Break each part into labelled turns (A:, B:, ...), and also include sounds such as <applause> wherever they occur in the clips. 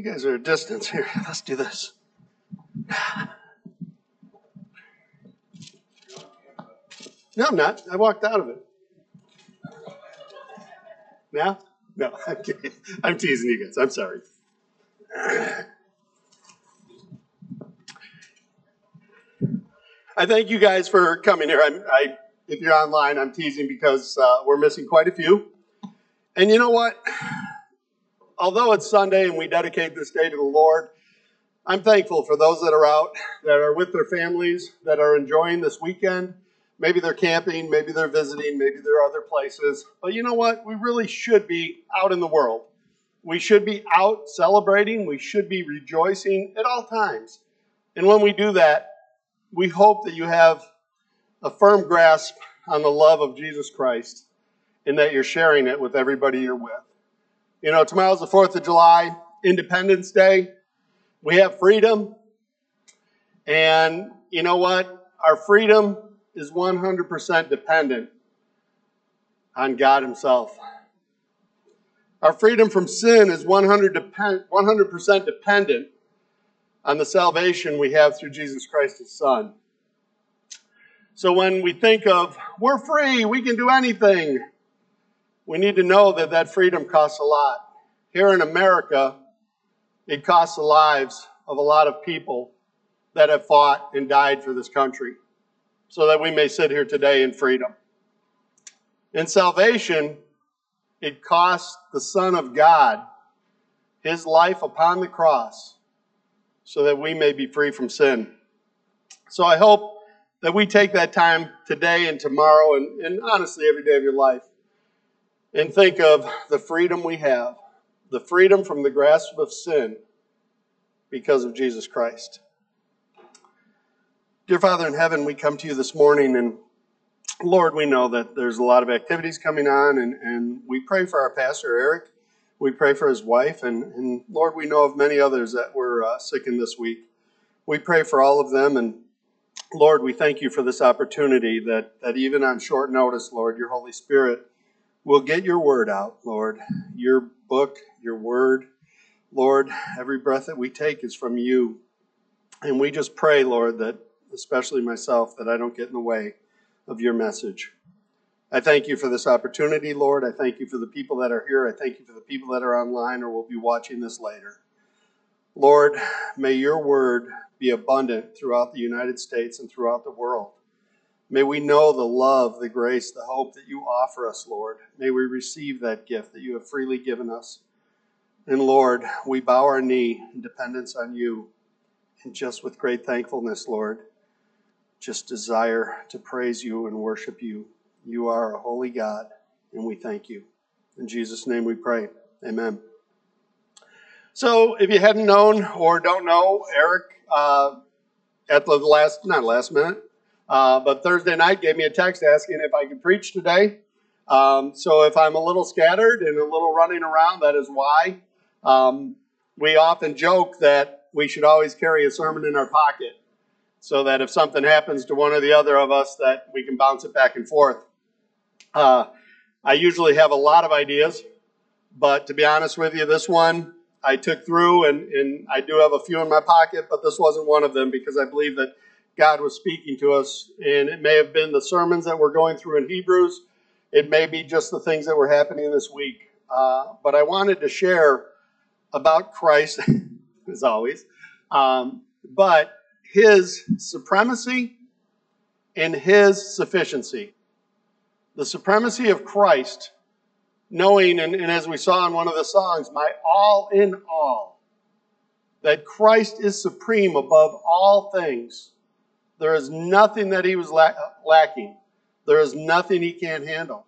A: You guys are a distance here. <laughs> Let's do this. No, I'm not. I walked out of it. Now? No, <laughs> I'm. I'm teasing you guys. I'm sorry. I thank you guys for coming here. I'm, I, if you're online, I'm teasing because uh, we're missing quite a few. And you know what? Although it's Sunday and we dedicate this day to the Lord, I'm thankful for those that are out, <laughs> that are with their families, that are enjoying this weekend. Maybe they're camping, maybe they're visiting, maybe they're other places. But you know what? We really should be out in the world. We should be out celebrating. We should be rejoicing at all times. And when we do that, we hope that you have a firm grasp on the love of Jesus Christ and that you're sharing it with everybody you're with. You know, tomorrow's the 4th of July, Independence Day. We have freedom. And you know what? Our freedom is 100% dependent on God Himself. Our freedom from sin is 100% dependent on the salvation we have through Jesus Christ, His Son. So when we think of, we're free, we can do anything, we need to know that that freedom costs a lot. Here in America, it costs the lives of a lot of people that have fought and died for this country so that we may sit here today in freedom. In salvation, it cost the Son of God his life upon the cross so that we may be free from sin. So I hope that we take that time today and tomorrow and, and honestly every day of your life and think of the freedom we have, the freedom from the grasp of sin because of Jesus Christ. Dear Father in heaven, we come to you this morning, and Lord, we know that there's a lot of activities coming on, and, and we pray for our pastor, Eric. We pray for his wife, and, and Lord, we know of many others that were uh, sick in this week. We pray for all of them, and Lord, we thank you for this opportunity that, that even on short notice, Lord, your Holy Spirit will get your word out, Lord. Your book, your word. Lord, every breath that we take is from you. And we just pray, Lord, that especially myself, that I don't get in the way of your message. I thank you for this opportunity, Lord. I thank you for the people that are here. I thank you for the people that are online or will be watching this later. Lord, may your word be abundant throughout the United States and throughout the world. May we know the love, the grace, the hope that you offer us, Lord. May we receive that gift that you have freely given us. And Lord, we bow our knee in dependence on you and just with great thankfulness, Lord just desire to praise you and worship you. You are a holy God, and we thank you. In Jesus' name we pray. Amen. So, if you hadn't known or don't know, Eric, uh, at the last, not last minute, uh, but Thursday night gave me a text asking if I could preach today. Um, so, if I'm a little scattered and a little running around, that is why. Um, we often joke that we should always carry a sermon in our pocket so that if something happens to one or the other of us, that we can bounce it back and forth. Uh, I usually have a lot of ideas, but to be honest with you, this one I took through, and, and I do have a few in my pocket, but this wasn't one of them because I believe that God was speaking to us, and it may have been the sermons that we're going through in Hebrews. It may be just the things that were happening this week. Uh, but I wanted to share about Christ, <laughs> as always, um, but his supremacy and his sufficiency. The supremacy of Christ, knowing, and, and, as we saw in one of the songs, my all in all, that Christ is supreme above all things. There is nothing that he was la- lacking. There is nothing he can't handle.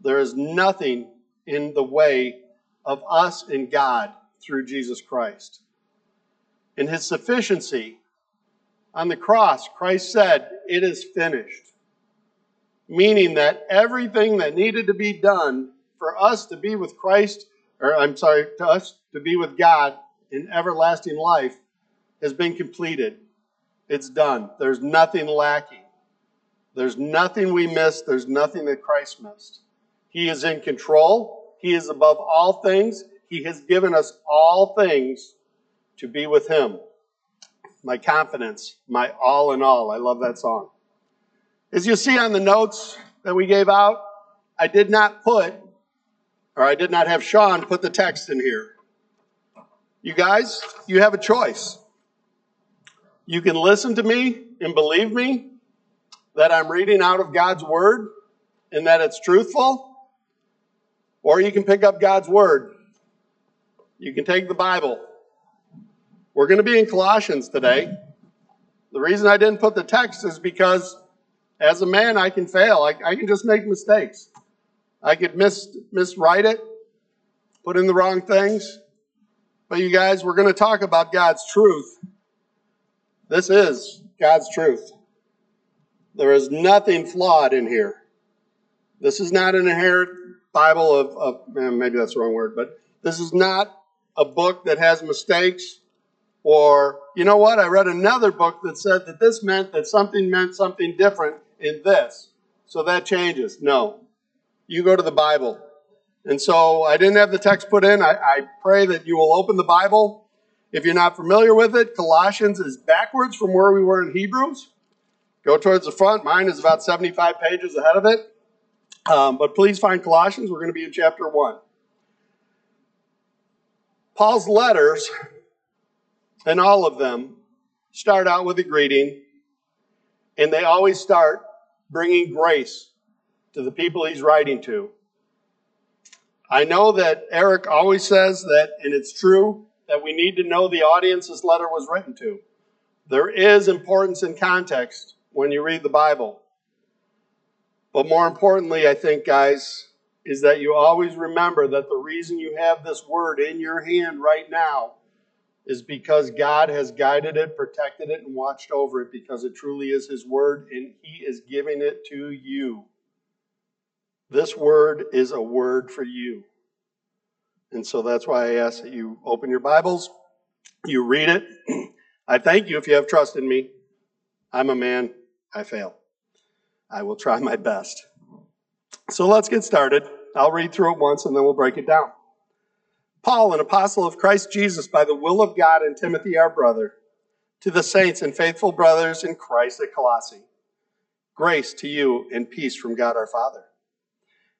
A: There is nothing in the way of us and God through Jesus Christ. In his sufficiency, on the cross, Christ said, It is finished. Meaning that everything that needed to be done for us to be with Christ, or I'm sorry, to us to be with God in everlasting life, has been completed. It's done. There's nothing lacking. There's nothing we missed. There's nothing that Christ missed. He is in control. He is above all things. He has given us all things to be with Him. My confidence, my all in all. I love that song. As you see on the notes that we gave out, I did not put, or I did not have Sean put the text in here. You guys, you have a choice. You can listen to me and believe me that I'm reading out of God's Word and that it's truthful, or you can pick up God's Word. You can take the Bible. We're going to be in Colossians today. The reason I didn't put the text is because as a man, I can fail. I, I can just make mistakes. I could mis, miswrite it, put in the wrong things. But you guys, we're going to talk about God's truth. This is God's truth. There is nothing flawed in here. This is not an inherent Bible of, of maybe that's the wrong word, but this is not a book that has mistakes. Or, you know what? I read another book that said that this meant that something meant something different in this. So that changes. No. You go to the Bible. And so I didn't have the text put in. I, I pray that you will open the Bible. If you're not familiar with it, Colossians is backwards from where we were in Hebrews. Go towards the front. Mine is about 75 pages ahead of it. Um, but please find Colossians. We're going to be in chapter 1. Paul's letters, and all of them, start out with a greeting, and they always start bringing grace to the people he's writing to. I know that Eric always says that, and it's true, that we need to know the audience this letter was written to. There is importance in context when you read the Bible. But more importantly, I think, guys, is that you always remember that the reason you have this word in your hand right now is because God has guided it, protected it, and watched over it because it truly is His word and He is giving it to you. This word is a word for you. And so that's why I ask that you open your Bibles, you read it. <clears throat> I thank you if you have trust in me. I'm a man, I fail. I will try my best. So let's get started. I'll read through it once and then we'll break it down. Paul, an apostle of Christ Jesus by the will of God, and Timothy, our brother, to the saints and faithful brothers in Christ at Colossae. Grace to you and peace from God our Father.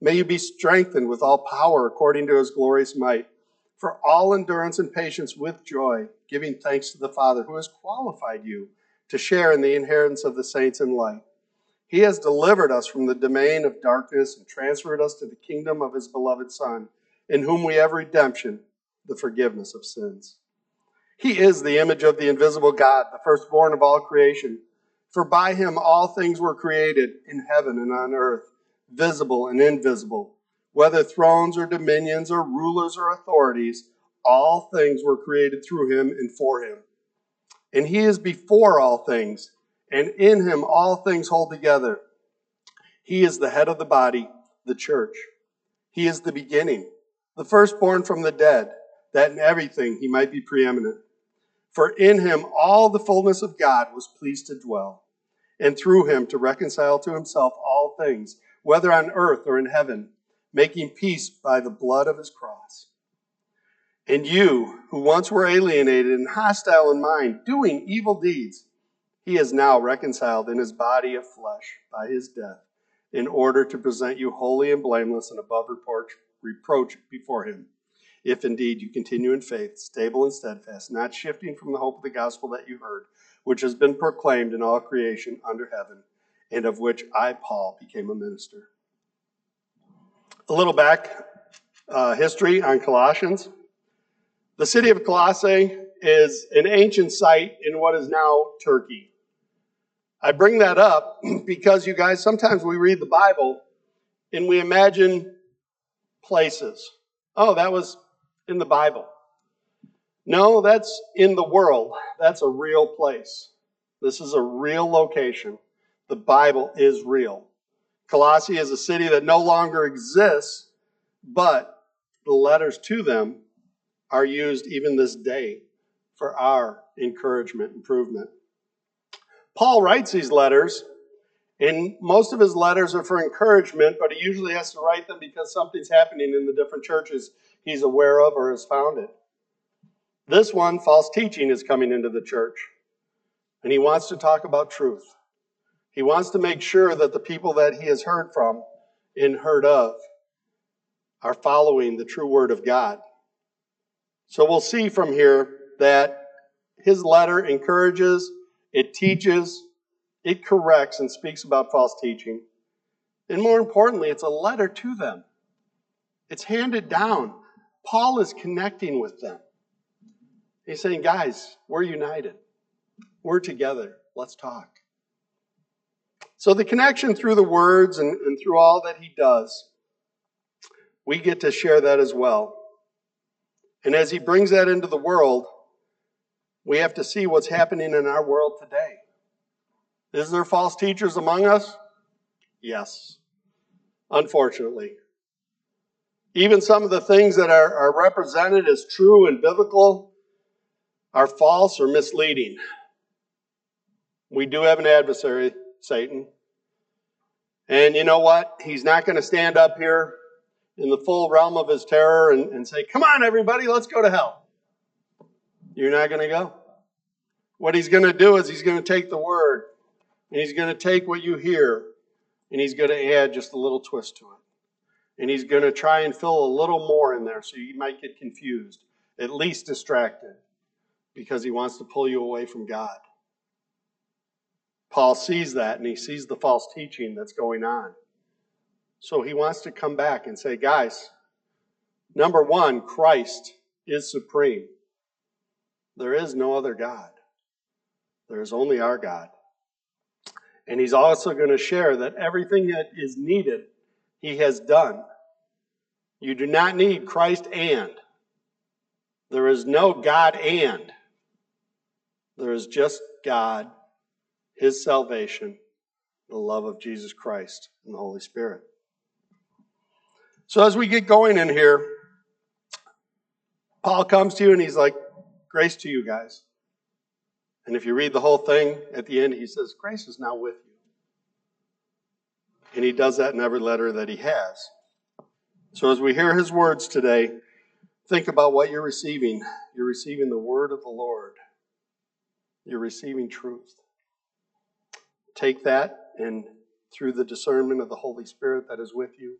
A: May you be strengthened with all power according to his glorious might, for all endurance and patience with joy, giving thanks to the Father who has qualified you to share in the inheritance of the saints in light. He has delivered us from the domain of darkness and transferred us to the kingdom of his beloved Son, in whom we have redemption, the forgiveness of sins. He is the image of the invisible God, the firstborn of all creation. For by him all things were created in heaven and on earth visible and invisible, whether thrones or dominions or rulers or authorities, all things were created through him and for him. And he is before all things, and in him all things hold together. He is the head of the body, the church. He is the beginning, the firstborn from the dead, that in everything he might be preeminent. For in him all the fullness of God was pleased to dwell, and through him to reconcile to himself all things whether on earth or in heaven, making peace by the blood of his cross. And you, who once were alienated and hostile in mind, doing evil deeds, he is now reconciled in his body of flesh by his death, in order to present you holy and blameless and above reproach, reproach before him. If indeed you continue in faith, stable and steadfast, not shifting from the hope of the gospel that you heard, which has been proclaimed in all creation under heaven, and of which I, Paul, became a minister. A little back uh, history on Colossians. The city of Colossae is an ancient site in what is now Turkey. I bring that up <clears throat> because you guys, sometimes we read the Bible and we imagine places. Oh, that was in the Bible. No, that's in the world. That's a real place. This is a real location. The Bible is real. Colossae is a city that no longer exists, but the letters to them are used even this day for our encouragement, improvement. Paul writes these letters, and most of his letters are for encouragement, but he usually has to write them because something's happening in the different churches he's aware of or has founded. This one, false teaching, is coming into the church, and he wants to talk about truth. He wants to make sure that the people that he has heard from and heard of are following the true word of God. So we'll see from here that his letter encourages, it teaches, it corrects, and speaks about false teaching. And more importantly, it's a letter to them. It's handed down. Paul is connecting with them. He's saying, guys, we're united. We're together. Let's talk. So, the connection through the words and, and through all that he does, we get to share that as well. And as he brings that into the world, we have to see what's happening in our world today. Is there false teachers among us? Yes, unfortunately. Even some of the things that are, are represented as true and biblical are false or misleading. We do have an adversary, Satan. And you know what? He's not going to stand up here in the full realm of his terror and, and say, Come on, everybody, let's go to hell. You're not going to go. What he's going to do is he's going to take the word and he's going to take what you hear and he's going to add just a little twist to it. And he's going to try and fill a little more in there so you might get confused, at least distracted, because he wants to pull you away from God. Paul sees that and he sees the false teaching that's going on. So he wants to come back and say, guys, number one, Christ is supreme. There is no other God, there is only our God. And he's also going to share that everything that is needed, he has done. You do not need Christ and. There is no God and. There is just God, his salvation, the love of Jesus Christ, and the Holy Spirit. So as we get going in here, Paul comes to you and he's like, Grace to you guys. And if you read the whole thing, at the end he says, Grace is now with you. And he does that in every letter that he has. So as we hear his words today, think about what you're receiving. You're receiving the word of the Lord, you're receiving truth. Take that and through the discernment of the Holy Spirit that is with you,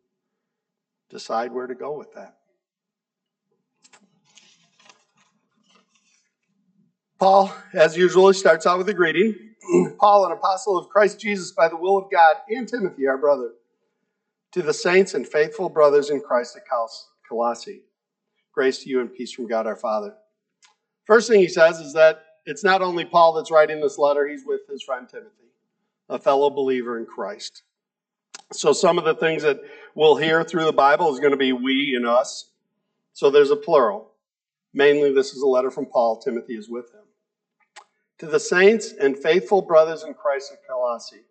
A: decide where to go with that. Paul, as usual, starts out with a greeting. <clears throat> Paul, an apostle of Christ Jesus by the will of God, and Timothy, our brother, to the saints and faithful brothers in Christ at Colossae. Grace to you and peace from God our Father. First thing he says is that it's not only Paul that's writing this letter, he's with his friend Timothy, a fellow believer in Christ. So some of the things that we'll hear through the Bible is going to be we and us. So there's a plural. Mainly, this is a letter from Paul. Timothy is with him. To the saints and faithful brothers in Christ at Colossae.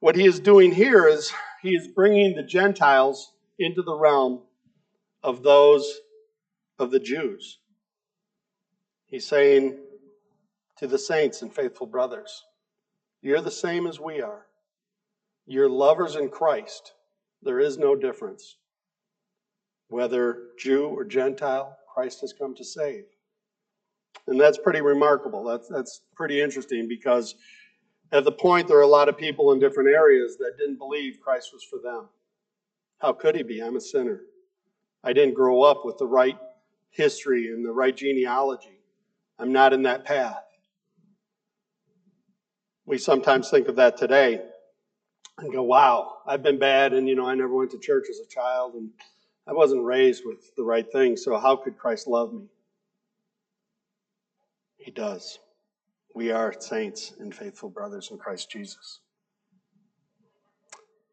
A: What he is doing here is he is bringing the Gentiles into the realm of those of the Jews. He's saying to the saints and faithful brothers, You're the same as we are. You're lovers in Christ. There is no difference. Whether Jew or Gentile, Christ has come to save. And that's pretty remarkable. That's, that's pretty interesting because at the point there are a lot of people in different areas that didn't believe Christ was for them. How could he be? I'm a sinner. I didn't grow up with the right history and the right genealogy. I'm not in that path. We sometimes think of that today and go, wow, I've been bad, and you know, I never went to church as a child, and I wasn't raised with the right things, so how could Christ love me? He does. We are saints and faithful brothers in Christ Jesus.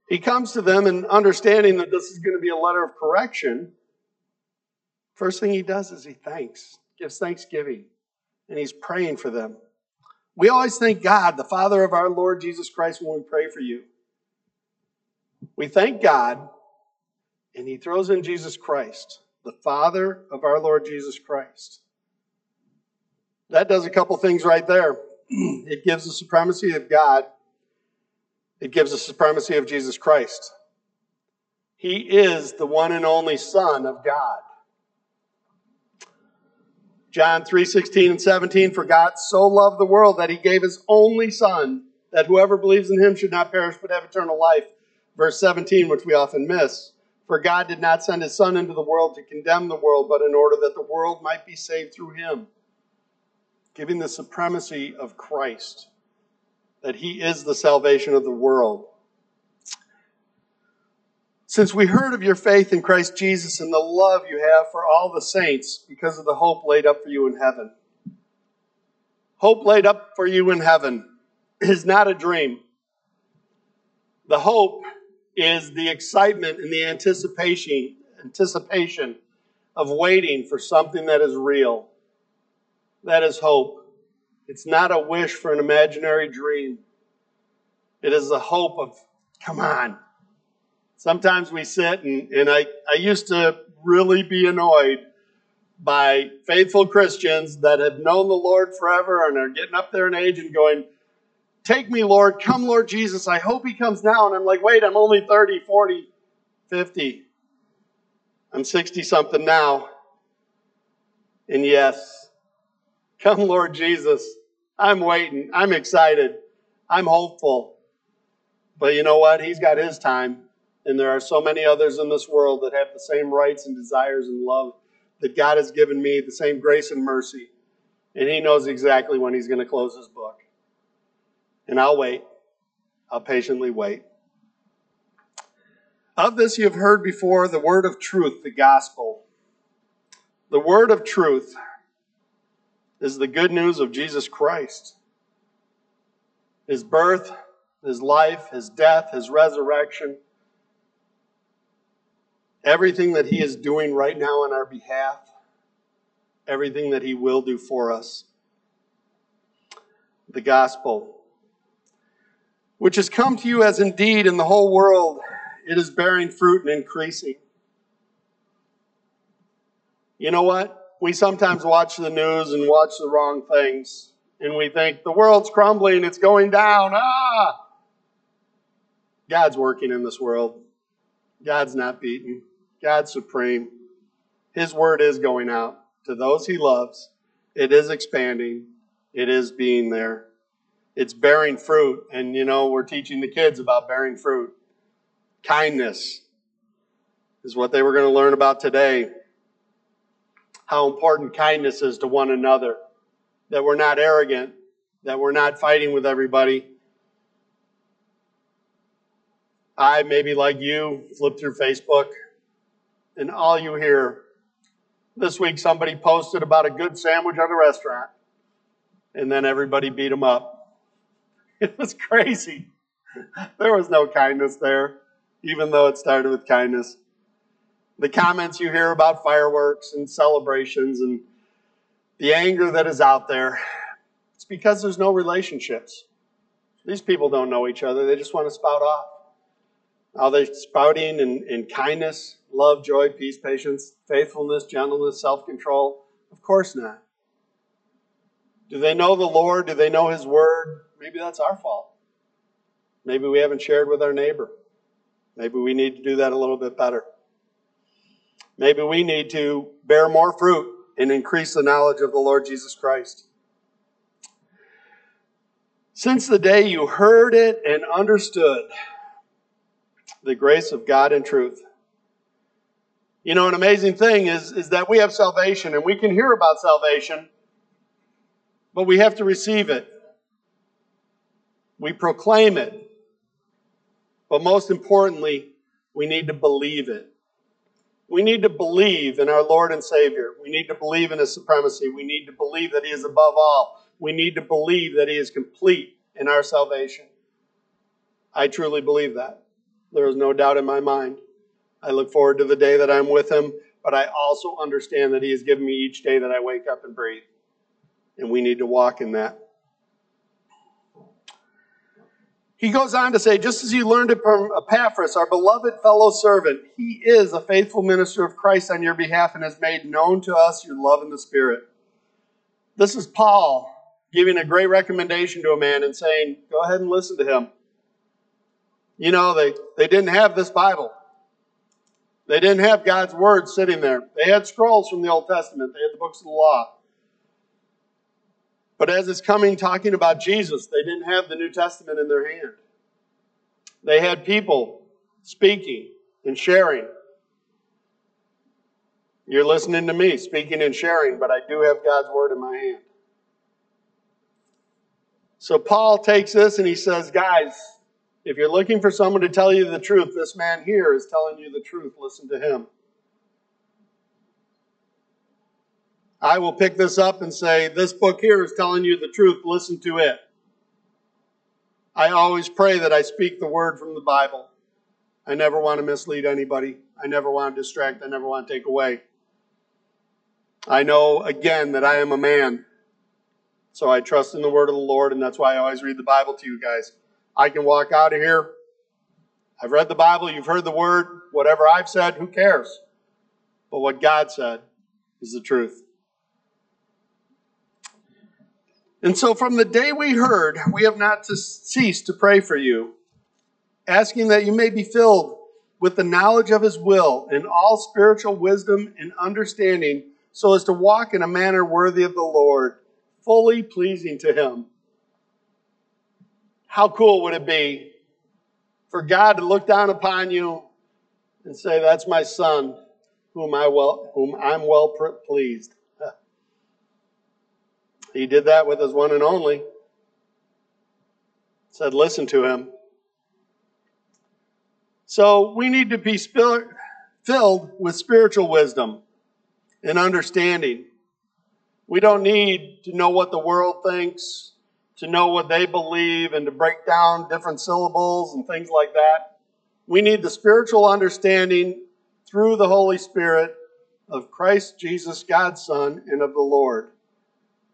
A: He comes to them and understanding that this is going to be a letter of correction. First thing he does is he thanks, gives thanksgiving, and he's praying for them. We always thank God, the Father of our Lord Jesus Christ, when we pray for you. We thank God, and he throws in Jesus Christ, the Father of our Lord Jesus Christ. That does a couple things right there. <clears throat> It gives the supremacy of God, it gives the supremacy of Jesus Christ. He is the one and only Son of God. John 3 16 and 17, for God so loved the world that he gave his only Son, that whoever believes in him should not perish but have eternal life. Verse 17, which we often miss. For God did not send his Son into the world to condemn the world, but in order that the world might be saved through him giving the supremacy of Christ, that he is the salvation of the world. Since we heard of your faith in Christ Jesus and the love you have for all the saints because of the hope laid up for you in heaven. Hope laid up for you in heaven is not a dream. The hope is the excitement and the anticipation anticipation of waiting for something that is real that is hope. It's not a wish for an imaginary dream. It is the hope of, come on. Sometimes we sit and, and I, I used to really be annoyed by faithful Christians that have known the Lord forever and are getting up there in age and going, Take me, Lord. Come, Lord Jesus. I hope he comes now. And I'm like, wait, I'm only 30, 40, 50. I'm 60 something now. And yes, Come, Lord Jesus. I'm waiting. I'm excited. I'm hopeful. But you know what? He's got his time. And there are so many others in this world that have the same rights and desires and love that God has given me, the same grace and mercy. And He knows exactly when He's going to close His book. And I'll wait. I'll patiently wait. Of this you have heard before the word of truth, the gospel. The word of truth is the good news of Jesus Christ. His birth, his life, his death, his resurrection, everything that he is doing right now on our behalf, everything that he will do for us. The gospel, which has come to you as indeed in the whole world it is bearing fruit and increasing. You know what? we sometimes watch the news and watch the wrong things, and we think the world's crumbling, it's going down. Ah! God's working in this world. God's not beaten. God's supreme. His word is going out to those he loves. It is expanding. It is being there. It's bearing fruit. And, you know, we're teaching the kids about bearing fruit. Kindness is what they were going to learn about today how important kindness is to one another, that we're not arrogant, that we're not fighting with everybody. I, maybe like you, flip through Facebook, and all you hear this week somebody posted about a good sandwich at a restaurant, and then everybody beat them up. <laughs> It was crazy. There was no kindness there, even though it started with kindness the comments you hear about fireworks and celebrations and the anger that is out there, it's because there's no relationships. These people don't know each other, they just want to spout off. Are they spouting in, in kindness, love, joy, peace, patience, faithfulness, gentleness, self control? Of course not. Do they know the Lord? Do they know His Word? Maybe that's our fault. Maybe we haven't shared with our neighbor. Maybe we need to do that a little bit better. Maybe we need to bear more fruit and increase the knowledge of the Lord Jesus Christ. Since the day you heard it and understood the grace of God and truth. You know, an amazing thing is, is that we have salvation and we can hear about salvation, but we have to receive it. We proclaim it. But most importantly, we need to believe it. We need to believe in our Lord and Savior. We need to believe in His supremacy. We need to believe that He is above all. We need to believe that He is complete in our salvation. I truly believe that. There is no doubt in my mind. I look forward to the day that I'm with Him, but I also understand that He has given me each day that I wake up and breathe. And we need to walk in that. He goes on to say, just as you learned it from Epaphras, our beloved fellow servant, he is a faithful minister of Christ on your behalf and has made known to us your love in the Spirit. This is Paul giving a great recommendation to a man and saying, go ahead and listen to him. You know, they, they didn't have this Bible. They didn't have God's Word sitting there. They had scrolls from the Old Testament, they had the books of the law. But as it's coming talking about Jesus, they didn't have the New Testament in their hand. They had people speaking and sharing. You're listening to me speaking and sharing, but I do have God's word in my hand. So Paul takes this and he says, Guys, if you're looking for someone to tell you the truth, this man here is telling you the truth. Listen to him. I will pick this up and say, This book here is telling you the truth. Listen to it. I always pray that I speak the word from the Bible. I never want to mislead anybody. I never want to distract. I never want to take away. I know, again, that I am a man. So I trust in the word of the Lord, and that's why I always read the Bible to you guys. I can walk out of here. I've read the Bible, you've heard the word. Whatever I've said, who cares? But what God said is the truth. And so from the day we heard, we have not to cease to pray for you, asking that you may be filled with the knowledge of his will in all spiritual wisdom and understanding, so as to walk in a manner worthy of the Lord, fully pleasing to him. How cool would it be for God to look down upon you and say, That's my son, whom I well whom I'm well pleased. <laughs> He did that with his one and only. Said, listen to him. So we need to be filled with spiritual wisdom and understanding. We don't need to know what the world thinks, to know what they believe, and to break down different syllables and things like that. We need the spiritual understanding through the Holy Spirit of Christ Jesus, God's Son, and of the Lord.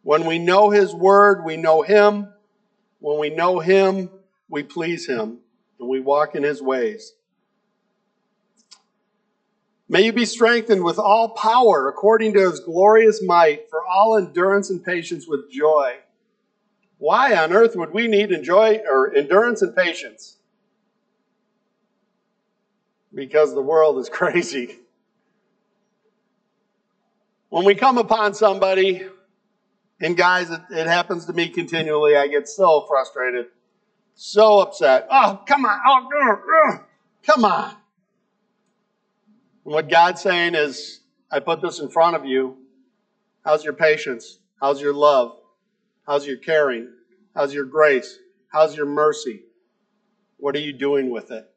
A: When we know His Word, we know Him. When we know Him, we please Him and we walk in His ways. May you be strengthened with all power according to His glorious might for all endurance and patience with joy. Why on earth would we need enjoy or endurance and patience? Because the world is <laughs> crazy. When we come upon somebody and guys, it, it happens to me continually. I get so frustrated, so upset. Oh, come on. Oh, come on. And what God's saying is, I put this in front of you. How's your patience? How's your love? How's your caring? How's your grace? How's your mercy? What are you doing with it?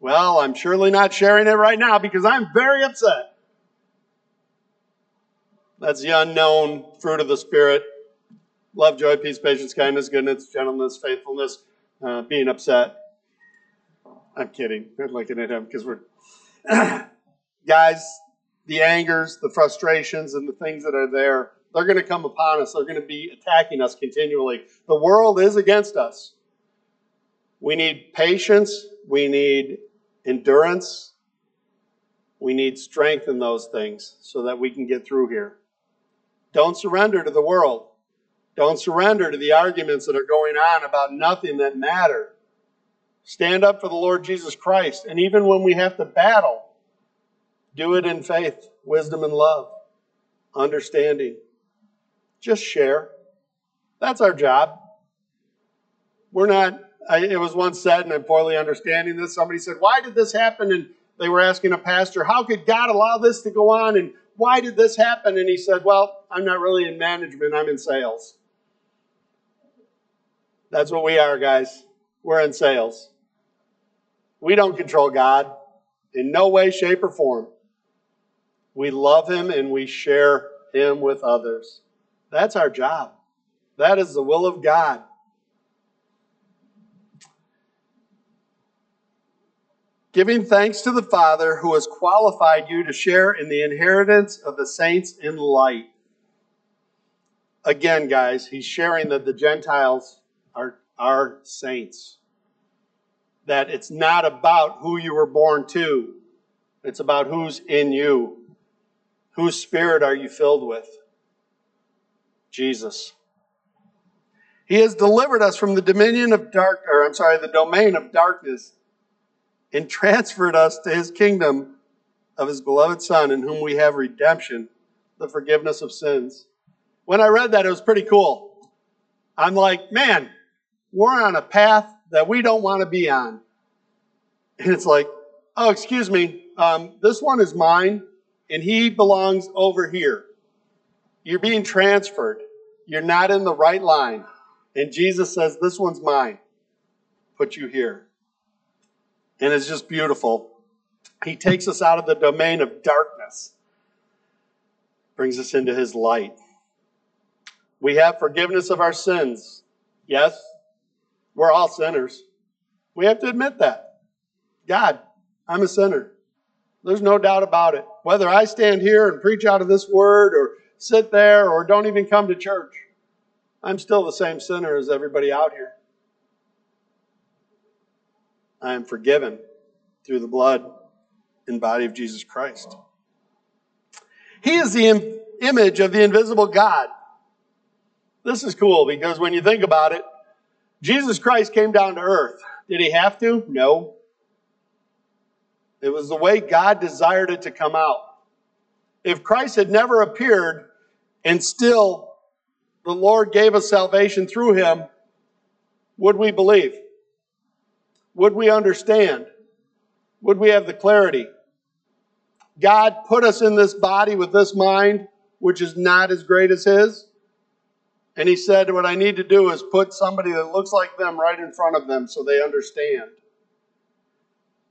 A: Well, I'm surely not sharing it right now because I'm very upset. That's the unknown fruit of the Spirit love, joy, peace, patience, kindness, goodness, gentleness, faithfulness, uh, being upset. I'm kidding. I'm looking at him because we're. <coughs> Guys, the angers, the frustrations, and the things that are there, they're going to come upon us. They're going to be attacking us continually. The world is against us. We need patience. We need endurance. We need strength in those things so that we can get through here. Don't surrender to the world. Don't surrender to the arguments that are going on about nothing that matter. Stand up for the Lord Jesus Christ. And even when we have to battle, do it in faith, wisdom, and love, understanding. Just share. That's our job. We're not, I, it was once said, and I'm poorly understanding this. Somebody said, Why did this happen? And they were asking a pastor, How could God allow this to go on? And why did this happen? And he said, Well, I'm not really in management, I'm in sales. That's what we are, guys. We're in sales. We don't control God in no way, shape, or form. We love Him and we share Him with others. That's our job. That is the will of God. Giving thanks to the Father who has qualified you to share in the inheritance of the saints in light. Again, guys, he's sharing that the Gentiles are, are saints. That it's not about who you were born to, it's about who's in you. Whose spirit are you filled with? Jesus. He has delivered us from the dominion of dark, or I'm sorry, the domain of darkness, and transferred us to his kingdom of his beloved Son, in whom we have redemption, the forgiveness of sins. When I read that, it was pretty cool. I'm like, man, we're on a path that we don't want to be on. And it's like, oh, excuse me, um, this one is mine, and he belongs over here. You're being transferred. You're not in the right line. And Jesus says, This one's mine. Put you here. And it's just beautiful. He takes us out of the domain of darkness, brings us into his light. We have forgiveness of our sins. Yes, we're all sinners. We have to admit that. God, I'm a sinner. There's no doubt about it. Whether I stand here and preach out of this word or sit there or don't even come to church, I'm still the same sinner as everybody out here. I am forgiven through the blood and body of Jesus Christ. He is the Im- image of the invisible God. This is cool because when you think about it, Jesus Christ came down to earth. Did he have to? No. It was the way God desired it to come out. If Christ had never appeared and still the Lord gave us salvation through him, would we believe? Would we understand? Would we have the clarity? God put us in this body with this mind, which is not as great as his. And he said, What I need to do is put somebody that looks like them right in front of them so they understand.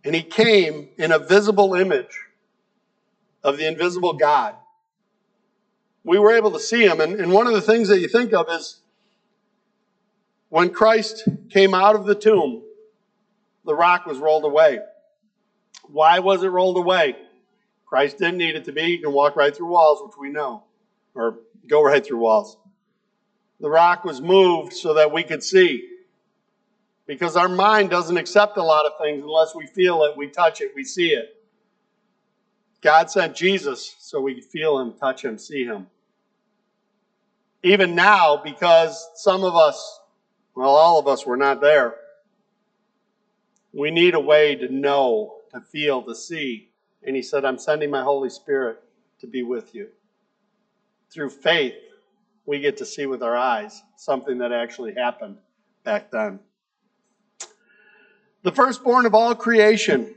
A: And he came in a visible image of the invisible God we were able to see him. And, and one of the things that you think of is when Christ came out of the tomb, the rock was rolled away. Why was it rolled away? Christ didn't need it to be. He can walk right through walls, which we know, or go right through walls. The rock was moved so that we could see. Because our mind doesn't accept a lot of things unless we feel it, we touch it, we see it. God sent Jesus so we could feel him, touch him, see him even now, because some of us, well, all of us were not there, we need a way to know, to feel, to see. And he said, I'm sending my Holy Spirit to be with you. Through faith, we get to see with our eyes something that actually happened back then. The firstborn of all creation.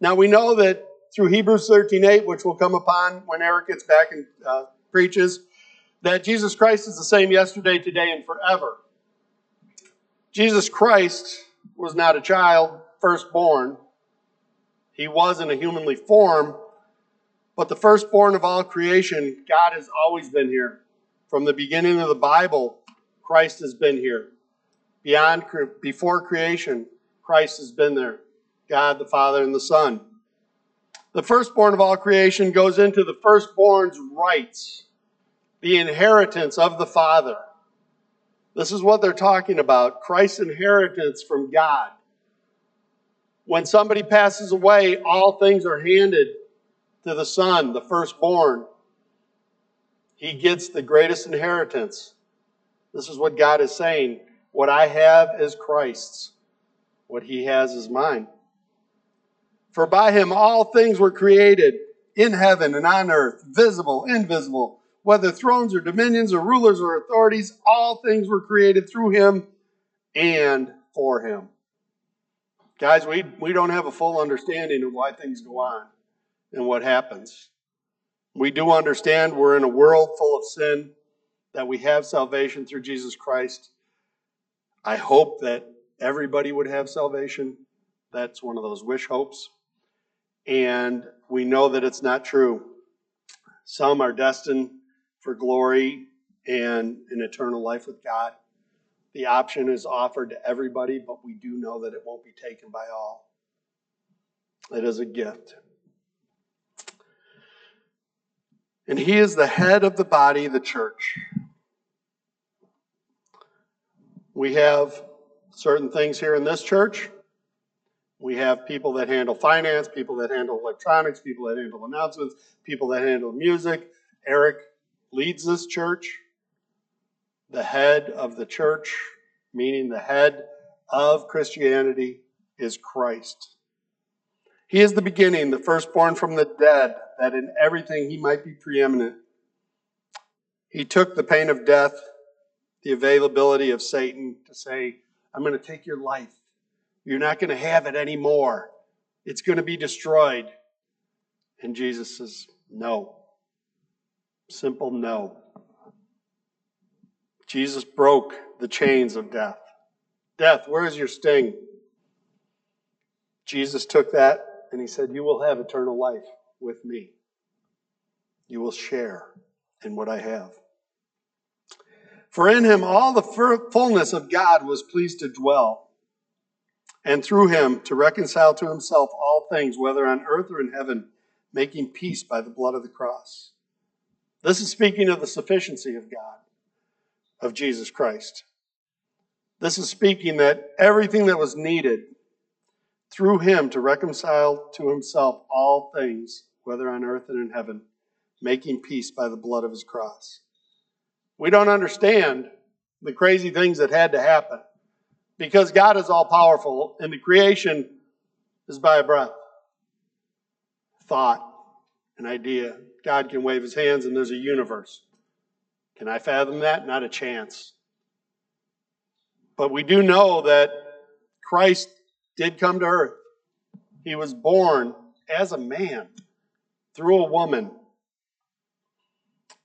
A: Now we know that through Hebrews 13:8, which we'll come upon when Eric gets back and uh, preaches, that Jesus Christ is the same yesterday, today, and forever. Jesus Christ was not a child, firstborn. He was in a humanly form, but the firstborn of all creation, God has always been here. From the beginning of the Bible, Christ has been here. Beyond before creation, Christ has been there. God the Father and the Son. The firstborn of all creation goes into the firstborn's rights the inheritance of the Father. This is what they're talking about Christ's inheritance from God. When somebody passes away, all things are handed to the Son, the firstborn. He gets the greatest inheritance. This is what God is saying. What I have is Christ's, what he has is mine. For by him all things were created in heaven and on earth, visible, invisible whether thrones or dominions or rulers or authorities, all things were created through him and for him. Guys, we, we don't have a full understanding of why things go on and what happens. We do understand we're in a world full of sin, that we have salvation through Jesus Christ. I hope that everybody would have salvation. That's one of those wish hopes. And we know that it's not true. Some are destined for glory and an eternal life with God. The option is offered to everybody, but we do know that it won't be taken by all. It is a gift. And he is the head of the body, the church. We have certain things here in this church. We have people that handle finance, people that handle electronics, people that handle announcements, people that handle music. Eric leads this church. The head of the church, meaning the head of Christianity, is Christ. He is the beginning, the firstborn from the dead, that in everything he might be preeminent. He took the pain of death the availability of Satan to say, I'm going to take your life. You're not going to have it anymore. It's going to be destroyed. And Jesus says, No. Simple no. Jesus broke the chains of death. Death, where is your sting? Jesus took that and he said, You will have eternal life with me. You will share in what I have. For in him all the fullness of God was pleased to dwell, and through him to reconcile to himself all things, whether on earth or in heaven, making peace by the blood of the cross. This is speaking of the sufficiency of God, of Jesus Christ. This is speaking that everything that was needed through him to reconcile to himself all things, whether on earth and in heaven, making peace by the blood of his cross. We don't understand the crazy things that had to happen because God is all powerful and the creation is by a breath. Thought, an idea. God can wave his hands and there's a universe. Can I fathom that? Not a chance. But we do know that Christ did come to earth. He was born as a man through a woman.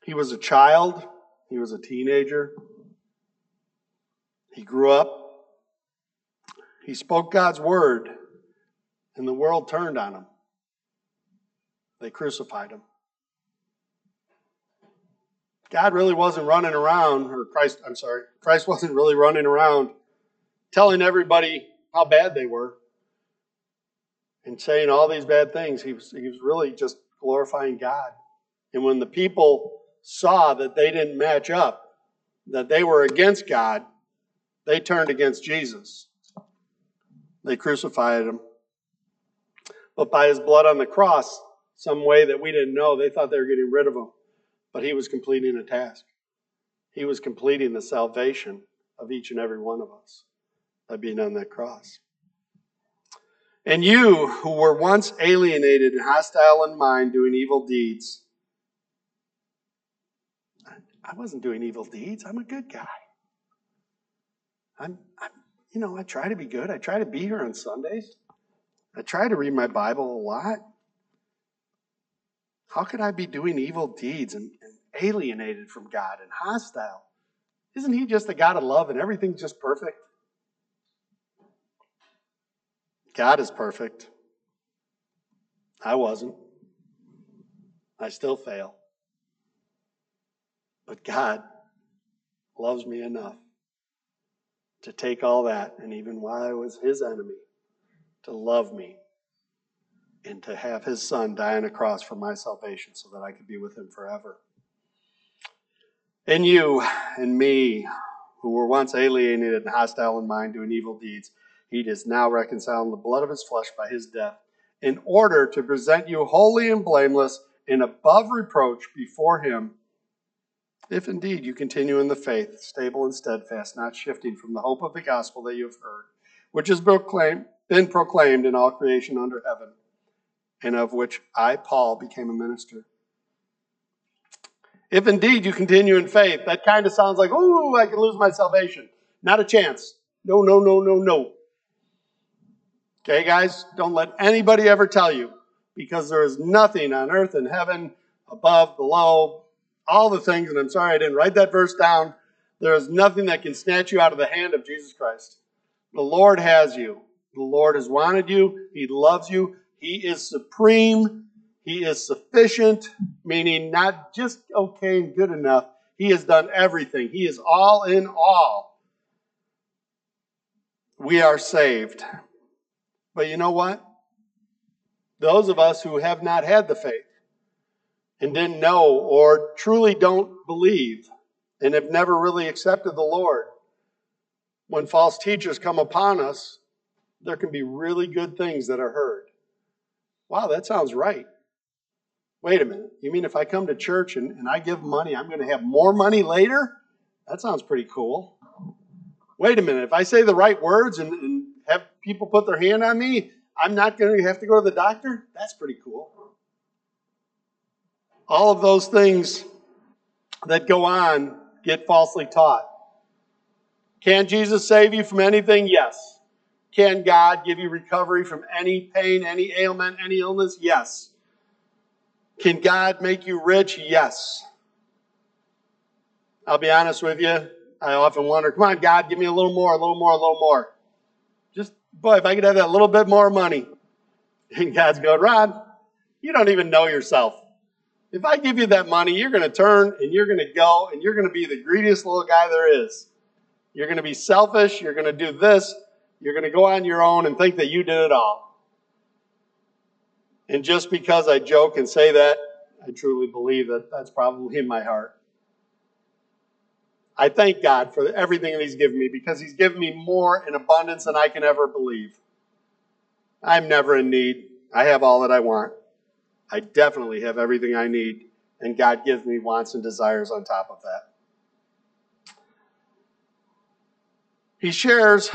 A: He was a child he was a teenager. He grew up. He spoke God's word, and the world turned on him. They crucified him. God really wasn't running around, or Christ, I'm sorry, Christ wasn't really running around telling everybody how bad they were and saying all these bad things. He was, he was really just glorifying God. And when the people saw that they didn't match up, that they were against God, they turned against Jesus. They crucified him. But by his blood on the cross, some way that we didn't know, they thought they were getting rid of him. But he was completing a task. He was completing the salvation of each and every one of us by being on that cross. And you, who were once alienated and hostile in mind, doing evil deeds, I wasn't doing evil deeds. I'm a good guy. I'm, I'm, you know, I try to be good. I try to be here on Sundays. I try to read my Bible a lot. How could I be doing evil deeds and, and alienated from God and hostile? Isn't He just a God of love and everything's just perfect? God is perfect. I wasn't. I still fail. But God loves me enough to take all that, and even while I was his enemy, to love me and to have his son die on a cross for my salvation so that I could be with him forever. And you and me, who were once alienated and hostile in mind, doing evil deeds, he is now reconciled in the blood of his flesh by his death, in order to present you holy and blameless and above reproach before him if indeed you continue in the faith, stable and steadfast, not shifting from the hope of the gospel that you have heard, which has been proclaimed in all creation under heaven, and of which I, Paul, became a minister. If indeed you continue in faith, that kind of sounds like, oh, I can lose my salvation. Not a chance. No, no, no, no, no. Okay, guys, don't let anybody ever tell you, because there is nothing on earth and heaven, above, below, all the things, and I'm sorry I didn't write that verse down. There is nothing that can snatch you out of the hand of Jesus Christ. The Lord has you. The Lord has wanted you. He loves you. He is supreme. He is sufficient, meaning not just okay and good enough. He has done everything. He is all in all. We are saved. But you know what? Those of us who have not had the faith and didn't know or truly don't believe and have never really accepted the Lord, when false teachers come upon us, there can be really good things that are heard. Wow, that sounds right. Wait a minute. You mean if I come to church and, and I give money, I'm going to have more money later? That sounds pretty cool. Wait a minute. If I say the right words and, and have people put their hand on me, I'm not going to have to go to the doctor? That's pretty cool. All of those things that go on get falsely taught. Can Jesus save you from anything? Yes. Can God give you recovery from any pain, any ailment, any illness? Yes. Can God make you rich? Yes. I'll be honest with you. I often wonder, come on, God, give me a little more, a little more, a little more. Just, boy, if I could have that little bit more money. And God's going, Rod, you don't even know yourself. If I give you that money, you're going to turn and you're going to go and you're going to be the greediest little guy there is. You're going to be selfish. You're going to do this. You're going to go on your own and think that you did it all. And just because I joke and say that, I truly believe that that's probably in my heart. I thank God for everything that He's given me because He's given me more in abundance than I can ever believe. I'm never in need. I have all that I want. I definitely have everything I need, and God gives me wants and desires on top of that. He shares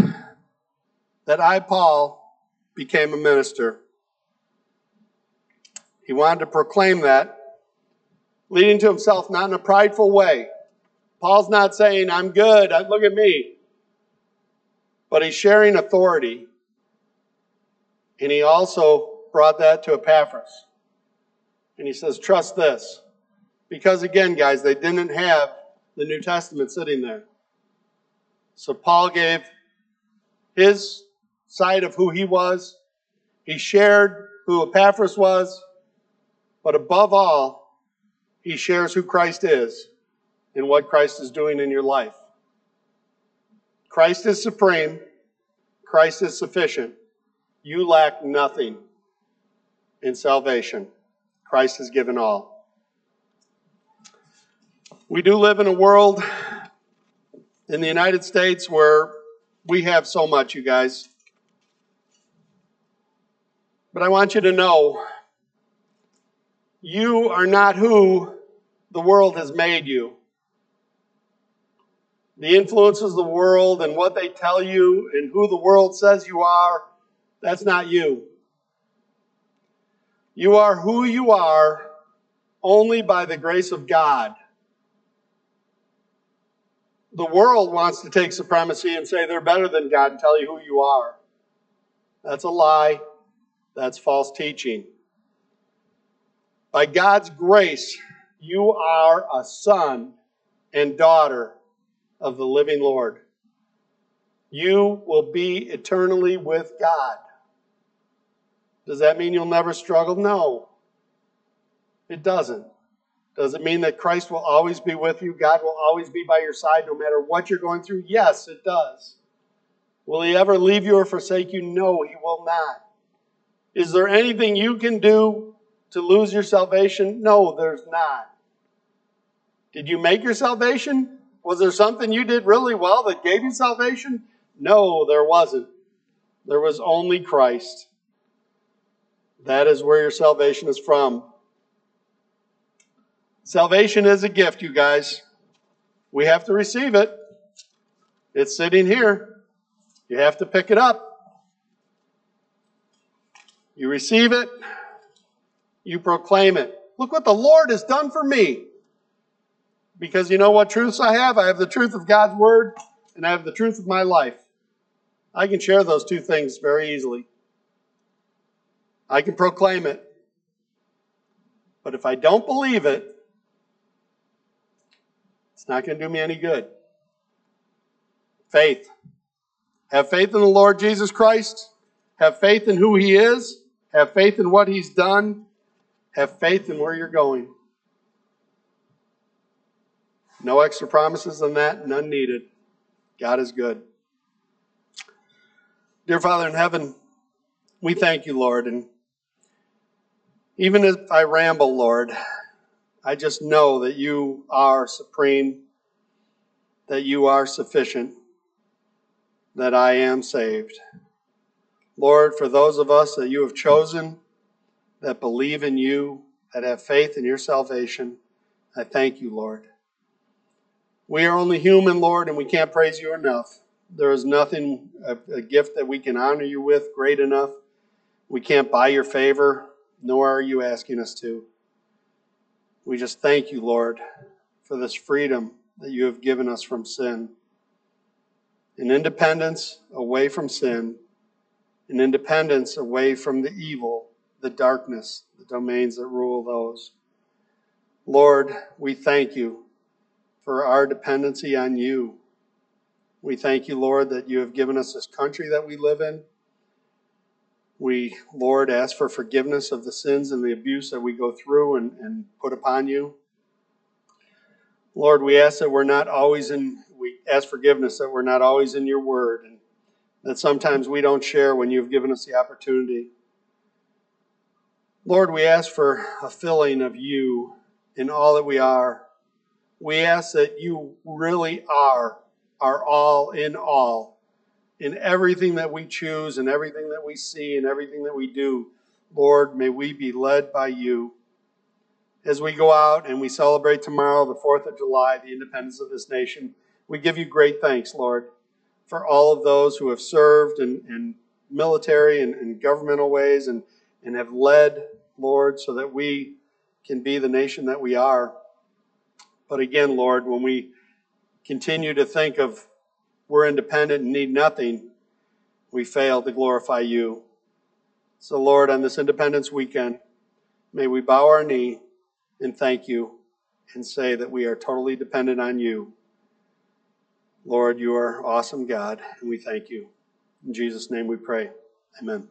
A: that I, Paul, became a minister. He wanted to proclaim that, leading to himself not in a prideful way. Paul's not saying, I'm good, uh, look at me. But he's sharing authority. And he also brought that to Epaphras. And he says, Trust this. Because again, guys, they didn't have the New Testament sitting there. So Paul gave his side of who he was. He shared who Epaphras was. But above all, he shares who Christ is and what Christ is doing in your life. Christ is supreme. Christ is sufficient. You lack nothing in salvation. Christ has given all. We do live in a world in the United States where we have so much, you guys. But I want you to know you are not who the world has made you. The influences of the world and what they tell you and who the world says you are, that's not you. You are who you are only by the grace of God the world wants to take supremacy and say they're better than God and tell you who you are. That's a lie. That's false teaching. By God's grace, you are a son and daughter of the living Lord. You will be eternally with God. Does that mean you'll never struggle? No, it doesn't. Does it mean that Christ will always be with you? God will always be by your side no matter what you're going through? Yes, it does. Will He ever leave you or forsake you? No, He will not. Is there anything you can do to lose your salvation? No, there's not. Did you make your salvation? Was there something you did really well that gave you salvation? No, there wasn't. There was only Christ. That is where your salvation is from. Salvation is a gift, you guys. We have to receive it. It's sitting here. You have to pick it up. You receive it. You proclaim it. Look what the Lord has done for me. Because you know what truths I have? I have the truth of God's Word and I have the truth of my life. I can share those two things very easily. I can proclaim it. But if I don't believe it, it's not going to do me any good. Faith. Have faith in the Lord Jesus Christ. Have faith in who He is. Have faith in what He's done. Have faith in where you're going. No extra promises than that, none needed. God is good. Dear Father in heaven, we thank you, Lord. And even if I ramble, Lord, I just know that you are supreme, that you are sufficient, that I am saved. Lord, for those of us that you have chosen, that believe in you, that have faith in your salvation, I thank you, Lord. We are only human, Lord, and we can't praise you enough. There is nothing, a, a gift that we can honor you with great enough. We can't buy your favor, nor are you asking us to. We just thank you, Lord, for this freedom that you have given us from sin. An independence away from sin, an independence away from the evil, the darkness, the domains that rule those. Lord, we thank you for our dependency on you. We thank you, Lord, that you have given us this country that we live in. We, Lord, ask for forgiveness of the sins and the abuse that we go through and, and put upon you. Lord, we ask that we're not always in, we ask forgiveness that we're not always in your word and that sometimes we don't share when you've given us the opportunity. Lord, we ask for a filling of you in all that we are. We ask that you really are are all in all in everything that we choose and everything that we see and everything that we do. Lord, may we be led by you. As we go out and we celebrate tomorrow, the 4th of July, the independence of this nation, we give you great thanks, Lord, for all of those who have served in, in military and, governmental ways and, and have led, Lord, so that we can be the nation that we are. But again, Lord, when we continue to think of we're independent and need nothing, we fail to glorify you. So, Lord, on this Independence weekend, may we bow our knee and thank you and say that we are totally dependent on you. Lord, you are awesome God, and we thank you. In Jesus' name we pray. Amen.